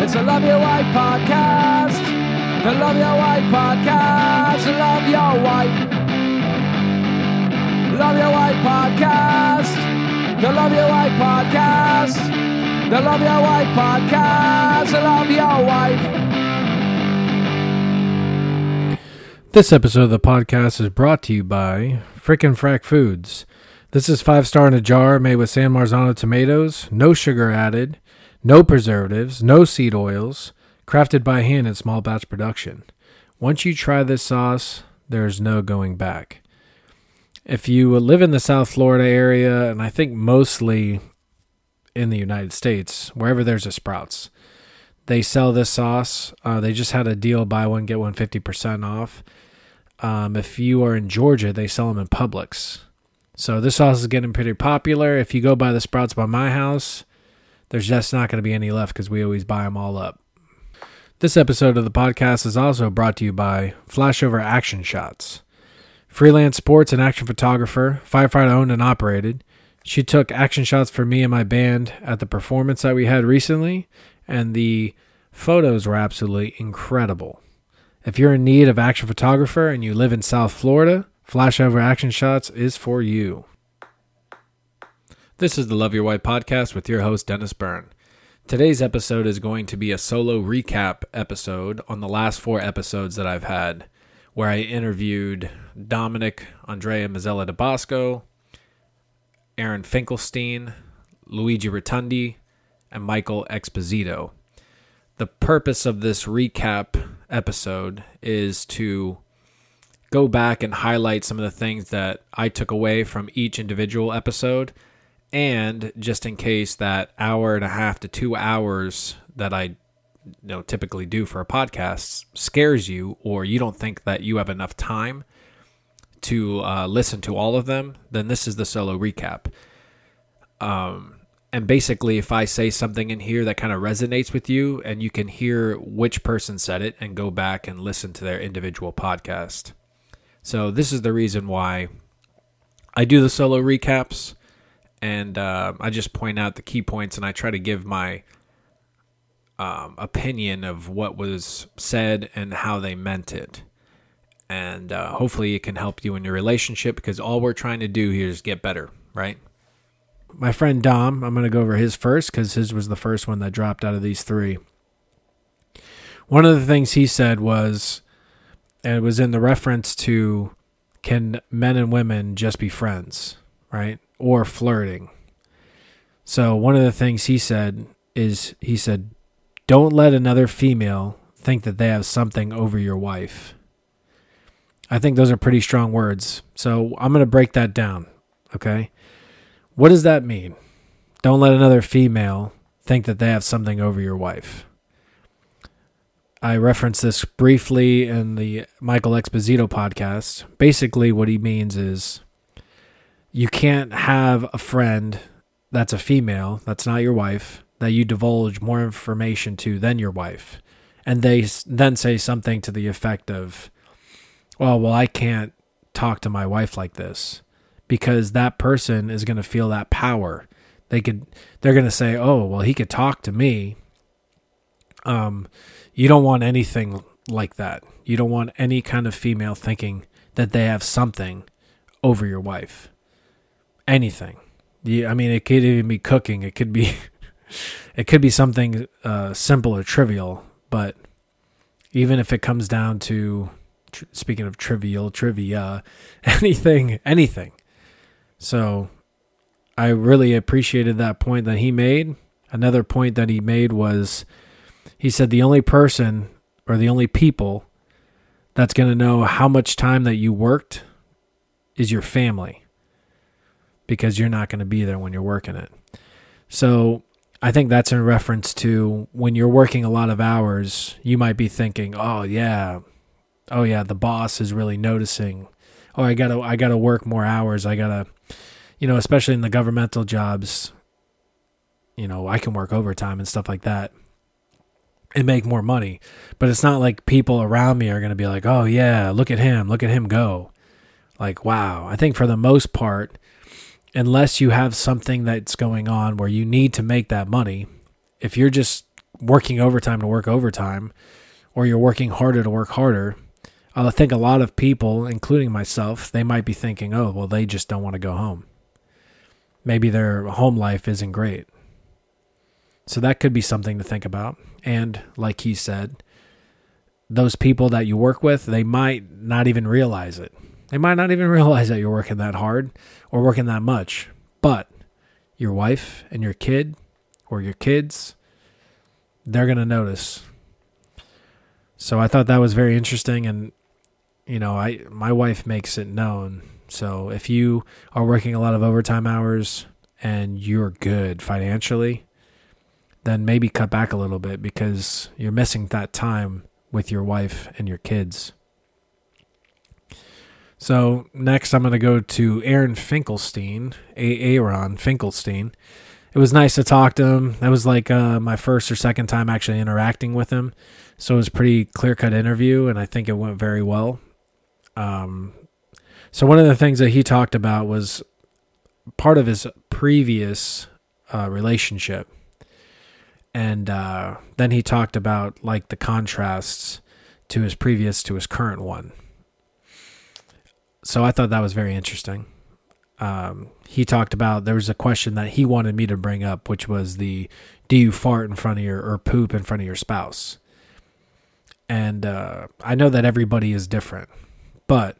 It's the Love Your Wife podcast. The Love Your Wife podcast. Love Your Wife. Love Your Wife podcast. The Love Your Wife podcast. The Love Your Wife podcast. Love Your Wife. This episode of the podcast is brought to you by Frickin' Frack Foods. This is five star in a jar made with San Marzano tomatoes, no sugar added, no preservatives, no seed oils, crafted by hand in small batch production. Once you try this sauce, there's no going back. If you live in the South Florida area, and I think mostly in the United States, wherever there's a Sprouts, they sell this sauce. Uh, they just had a deal buy one, get one 50% off. Um, if you are in Georgia, they sell them in Publix. So this sauce is getting pretty popular. If you go by the Sprouts by my house, there's just not going to be any left because we always buy them all up. This episode of the podcast is also brought to you by Flashover Action Shots. Freelance sports and action photographer, firefighter owned and operated. She took action shots for me and my band at the performance that we had recently, and the photos were absolutely incredible. If you're in need of action photographer and you live in South Florida, Flashover Action Shots is for you. This is the Love Your Wife podcast with your host, Dennis Byrne. Today's episode is going to be a solo recap episode on the last four episodes that I've had, where I interviewed Dominic Andrea Mazzella de Bosco, Aaron Finkelstein, Luigi Rotundi, and Michael Exposito. The purpose of this recap episode is to go back and highlight some of the things that I took away from each individual episode. And just in case that hour and a half to two hours that I you know typically do for a podcast scares you, or you don't think that you have enough time to uh, listen to all of them, then this is the solo recap. Um, and basically, if I say something in here that kind of resonates with you, and you can hear which person said it and go back and listen to their individual podcast. So, this is the reason why I do the solo recaps, and uh, I just point out the key points and I try to give my um, opinion of what was said and how they meant it. And uh, hopefully, it can help you in your relationship because all we're trying to do here is get better, right? my friend Dom, I'm going to go over his first because his was the first one that dropped out of these three. One of the things he said was, and it was in the reference to can men and women just be friends, right? Or flirting. So one of the things he said is he said, don't let another female think that they have something over your wife. I think those are pretty strong words. So I'm going to break that down, okay? What does that mean? Don't let another female think that they have something over your wife. I referenced this briefly in the Michael Exposito podcast. Basically, what he means is you can't have a friend that's a female, that's not your wife, that you divulge more information to than your wife. And they then say something to the effect of, well, well, I can't talk to my wife like this because that person is going to feel that power. They could they're going to say, "Oh, well he could talk to me." Um you don't want anything like that. You don't want any kind of female thinking that they have something over your wife. Anything. I mean, it could even be cooking. It could be, it could be something uh, simple or trivial. But even if it comes down to, tr- speaking of trivial trivia, anything, anything, so I really appreciated that point that he made. Another point that he made was he said the only person or the only people that's going to know how much time that you worked is your family because you're not going to be there when you're working it. So I think that's in reference to when you're working a lot of hours, you might be thinking, "Oh yeah, oh yeah, the boss is really noticing. Oh, I gotta, I gotta work more hours. I gotta, you know, especially in the governmental jobs, you know, I can work overtime and stuff like that and make more money. But it's not like people around me are going to be like, oh, yeah, look at him, look at him go. Like, wow. I think for the most part, unless you have something that's going on where you need to make that money, if you're just working overtime to work overtime or you're working harder to work harder, I think a lot of people, including myself, they might be thinking, oh, well, they just don't want to go home. Maybe their home life isn't great. So that could be something to think about. And like he said, those people that you work with, they might not even realize it. They might not even realize that you're working that hard or working that much. But your wife and your kid or your kids, they're going to notice. So I thought that was very interesting and you know, I my wife makes it known. So if you are working a lot of overtime hours and you're good financially, then maybe cut back a little bit because you're missing that time with your wife and your kids. So next, I'm going to go to Aaron Finkelstein, Aaron Finkelstein. It was nice to talk to him. That was like uh, my first or second time actually interacting with him, so it was a pretty clear cut interview, and I think it went very well. Um, so one of the things that he talked about was part of his previous uh, relationship, and uh, then he talked about like the contrasts to his previous to his current one. So I thought that was very interesting. Um, he talked about there was a question that he wanted me to bring up, which was the do you fart in front of your or poop in front of your spouse? And uh, I know that everybody is different but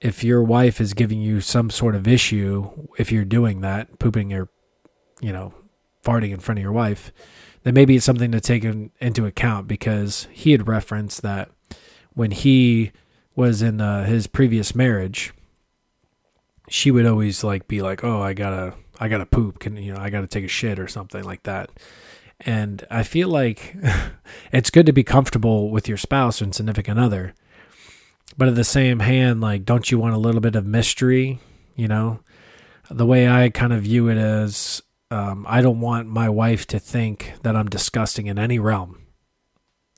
if your wife is giving you some sort of issue, if you're doing that, pooping or, you know, farting in front of your wife, then maybe it's something to take in, into account because he had referenced that when he was in uh, his previous marriage, she would always like be like, "Oh, I gotta, I gotta poop. Can you know, I gotta take a shit or something like that." And I feel like it's good to be comfortable with your spouse and significant other, but at the same hand, like, don't you want a little bit of mystery? You know, the way I kind of view it is, um, I don't want my wife to think that I'm disgusting in any realm.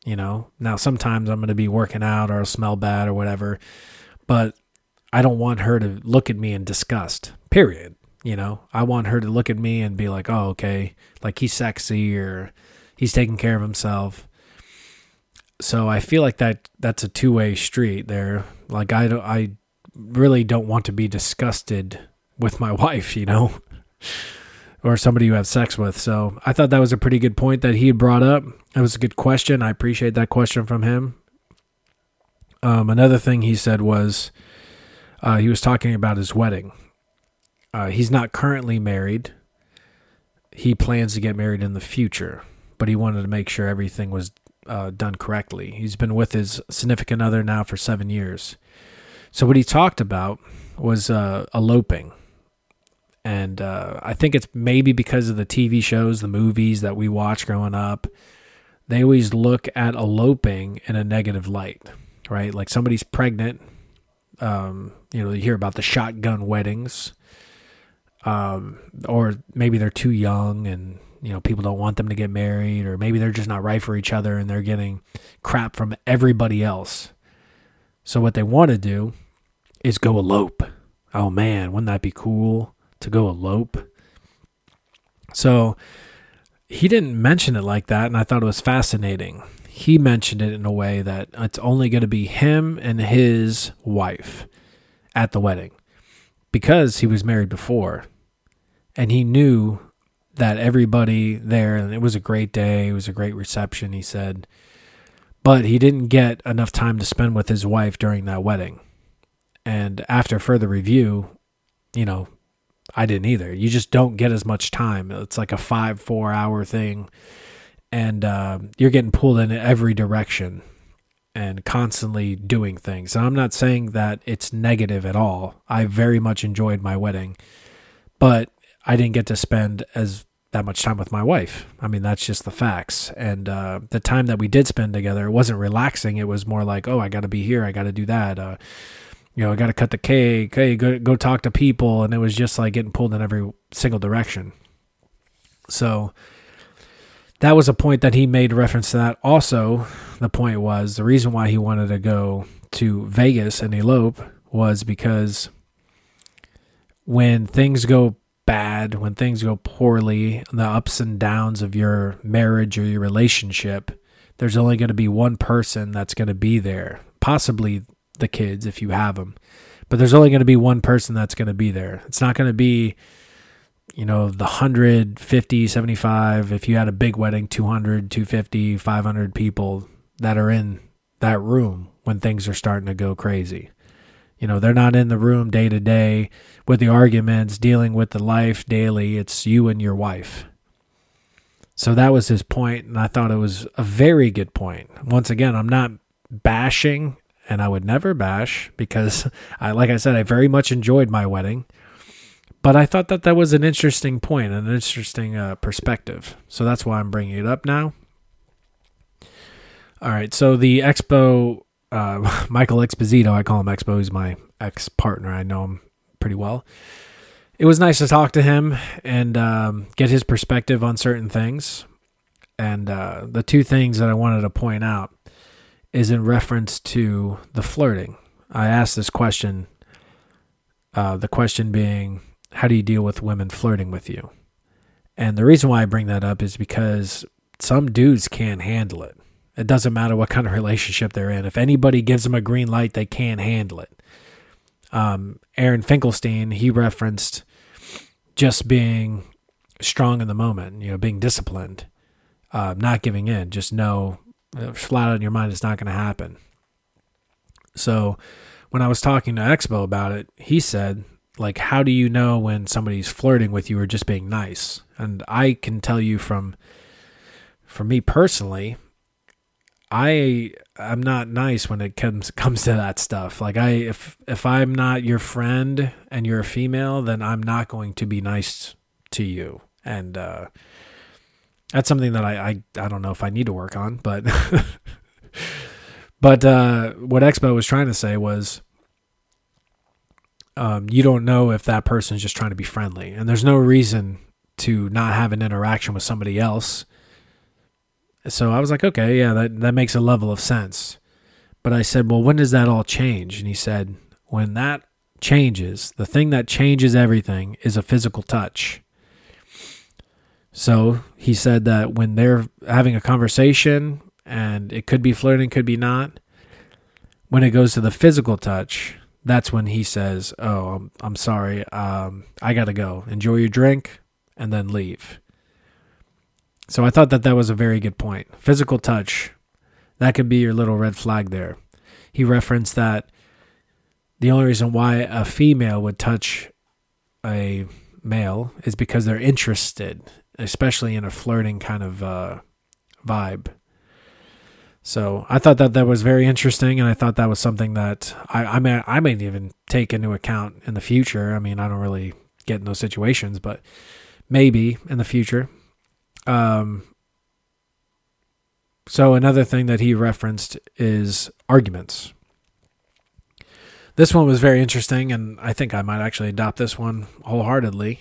You know, now sometimes I'm going to be working out or I'll smell bad or whatever, but I don't want her to look at me in disgust, period. You know, I want her to look at me and be like, oh, okay, like he's sexy or he's taking care of himself so I feel like that that's a two way street there. Like I don't, I really don't want to be disgusted with my wife, you know, or somebody you have sex with. So I thought that was a pretty good point that he had brought up. It was a good question. I appreciate that question from him. Um, another thing he said was uh, he was talking about his wedding. Uh, he's not currently married. He plans to get married in the future, but he wanted to make sure everything was uh, done correctly. He's been with his significant other now for seven years. So what he talked about was uh, eloping, and uh, I think it's maybe because of the TV shows, the movies that we watch growing up. They always look at eloping in a negative light, right? Like somebody's pregnant. Um, you know, you hear about the shotgun weddings, um, or maybe they're too young and you know people don't want them to get married or maybe they're just not right for each other and they're getting crap from everybody else so what they want to do is go elope oh man wouldn't that be cool to go elope so he didn't mention it like that and i thought it was fascinating he mentioned it in a way that it's only going to be him and his wife at the wedding because he was married before and he knew that everybody there, and it was a great day. It was a great reception, he said. But he didn't get enough time to spend with his wife during that wedding. And after further review, you know, I didn't either. You just don't get as much time. It's like a five, four hour thing. And uh, you're getting pulled in every direction and constantly doing things. And I'm not saying that it's negative at all. I very much enjoyed my wedding. But I didn't get to spend as that much time with my wife. I mean, that's just the facts. And uh, the time that we did spend together, it wasn't relaxing. It was more like, oh, I got to be here. I got to do that. Uh, you know, I got to cut the cake. Hey, go go talk to people. And it was just like getting pulled in every single direction. So that was a point that he made reference to that. Also, the point was the reason why he wanted to go to Vegas and elope was because when things go bad, when things go poorly, the ups and downs of your marriage or your relationship, there's only going to be one person that's going to be there, possibly the kids if you have them. But there's only going to be one person that's going to be there. It's not going to be you know the 150 75 if you had a big wedding 200 250 500 people that are in that room when things are starting to go crazy. You know they're not in the room day to day with the arguments dealing with the life daily. It's you and your wife. So that was his point and i thought it was a very good point. Once again i'm not bashing and i would never bash because i like i said i very much enjoyed my wedding but I thought that that was an interesting point, an interesting uh, perspective. So that's why I'm bringing it up now. All right. So the Expo, uh, Michael Exposito, I call him Expo. He's my ex partner. I know him pretty well. It was nice to talk to him and um, get his perspective on certain things. And uh, the two things that I wanted to point out is in reference to the flirting. I asked this question, uh, the question being, how do you deal with women flirting with you? And the reason why I bring that up is because some dudes can't handle it. It doesn't matter what kind of relationship they're in. If anybody gives them a green light, they can't handle it. Um, Aaron Finkelstein, he referenced just being strong in the moment, you know, being disciplined, uh, not giving in. Just know, flat out in your mind, it's not going to happen. So, when I was talking to Expo about it, he said like how do you know when somebody's flirting with you or just being nice? And i can tell you from for me personally i i'm not nice when it comes comes to that stuff. Like i if if i'm not your friend and you're a female then i'm not going to be nice to you. And uh that's something that i i, I don't know if i need to work on but but uh what expo was trying to say was um, you don't know if that person's just trying to be friendly. And there's no reason to not have an interaction with somebody else. So I was like, okay, yeah, that, that makes a level of sense. But I said, well, when does that all change? And he said, when that changes, the thing that changes everything is a physical touch. So he said that when they're having a conversation, and it could be flirting, could be not, when it goes to the physical touch, that's when he says, "Oh, I'm, I'm sorry. Um, I got to go. Enjoy your drink and then leave." So I thought that that was a very good point. Physical touch, that could be your little red flag there. He referenced that the only reason why a female would touch a male is because they're interested, especially in a flirting kind of uh, vibe. So I thought that that was very interesting, and I thought that was something that I, I may I may even take into account in the future. I mean, I don't really get in those situations, but maybe in the future. Um. So another thing that he referenced is arguments. This one was very interesting, and I think I might actually adopt this one wholeheartedly,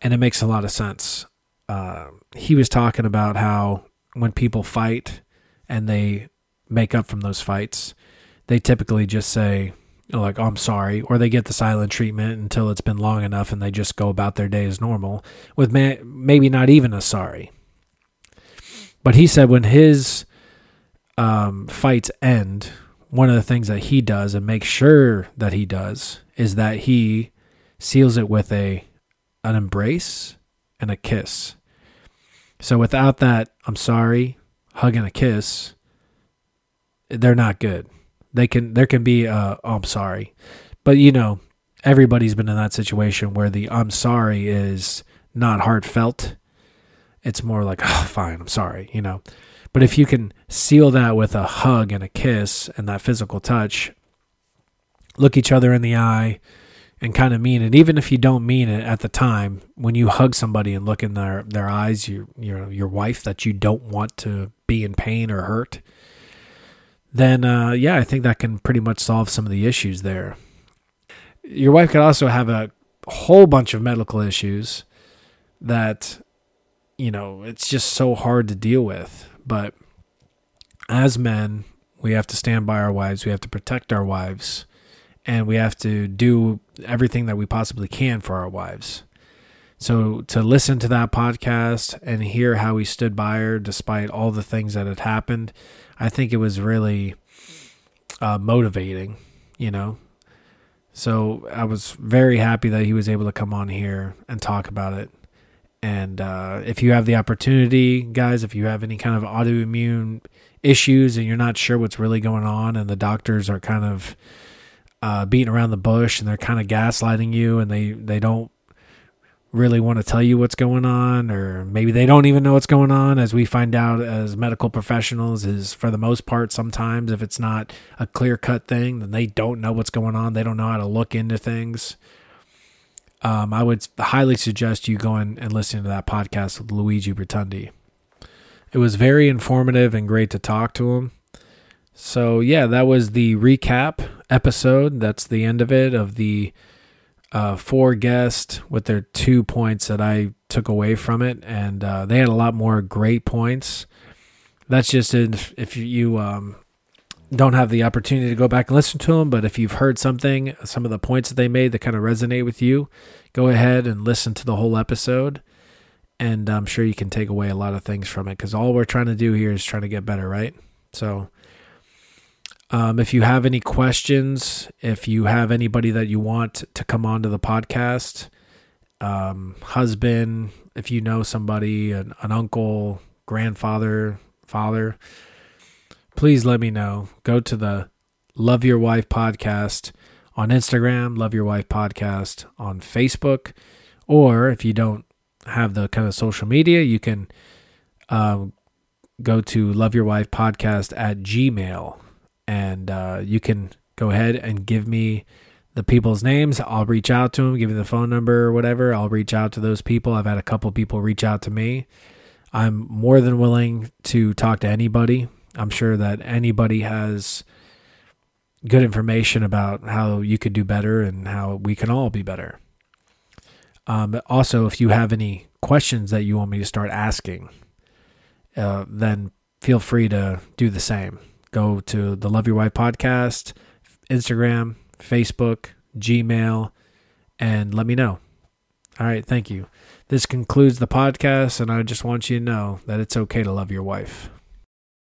and it makes a lot of sense. Uh, he was talking about how when people fight and they make up from those fights, they typically just say, like, oh, I'm sorry, or they get the silent treatment until it's been long enough and they just go about their day as normal, with may- maybe not even a sorry. But he said when his um, fights end, one of the things that he does and makes sure that he does is that he seals it with a an embrace and a kiss. So without that, I'm sorry, hug and a kiss, they're not good. They can there can be uh, oh, I'm sorry, but you know everybody's been in that situation where the I'm sorry is not heartfelt. It's more like oh fine, I'm sorry, you know. But if you can seal that with a hug and a kiss and that physical touch, look each other in the eye, and kind of mean it, even if you don't mean it at the time, when you hug somebody and look in their, their eyes, your your your wife that you don't want to be in pain or hurt, then uh, yeah, I think that can pretty much solve some of the issues there. Your wife could also have a whole bunch of medical issues that you know it's just so hard to deal with. But as men, we have to stand by our wives. We have to protect our wives and we have to do everything that we possibly can for our wives. So to listen to that podcast and hear how he stood by her despite all the things that had happened, I think it was really uh, motivating, you know. So I was very happy that he was able to come on here and talk about it. And uh, if you have the opportunity, guys, if you have any kind of autoimmune issues and you're not sure what's really going on, and the doctors are kind of uh, beating around the bush and they're kind of gaslighting you, and they they don't really want to tell you what's going on or maybe they don't even know what's going on. As we find out as medical professionals is for the most part sometimes if it's not a clear cut thing then they don't know what's going on. They don't know how to look into things. Um, i would highly suggest you going and listening to that podcast with luigi bertundi. It was very informative and great to talk to him. So yeah that was the recap episode that's the end of it of the uh, four guests with their two points that I took away from it, and uh, they had a lot more great points. That's just if, if you um, don't have the opportunity to go back and listen to them, but if you've heard something, some of the points that they made that kind of resonate with you, go ahead and listen to the whole episode, and I'm sure you can take away a lot of things from it because all we're trying to do here is trying to get better, right? So um, if you have any questions, if you have anybody that you want to come on to the podcast, um, husband, if you know somebody, an, an uncle, grandfather, father, please let me know. Go to the Love Your Wife podcast on Instagram, Love Your Wife podcast on Facebook, or if you don't have the kind of social media, you can um, go to Love Your Wife podcast at Gmail and uh, you can go ahead and give me the people's names. I'll reach out to them, give you the phone number or whatever. I'll reach out to those people. I've had a couple people reach out to me. I'm more than willing to talk to anybody. I'm sure that anybody has good information about how you could do better and how we can all be better. Um, also, if you have any questions that you want me to start asking, uh, then feel free to do the same go to the Love Your Wife podcast, Instagram, Facebook, Gmail, and let me know. All right, thank you. This concludes the podcast, and I just want you to know that it's okay to love your wife.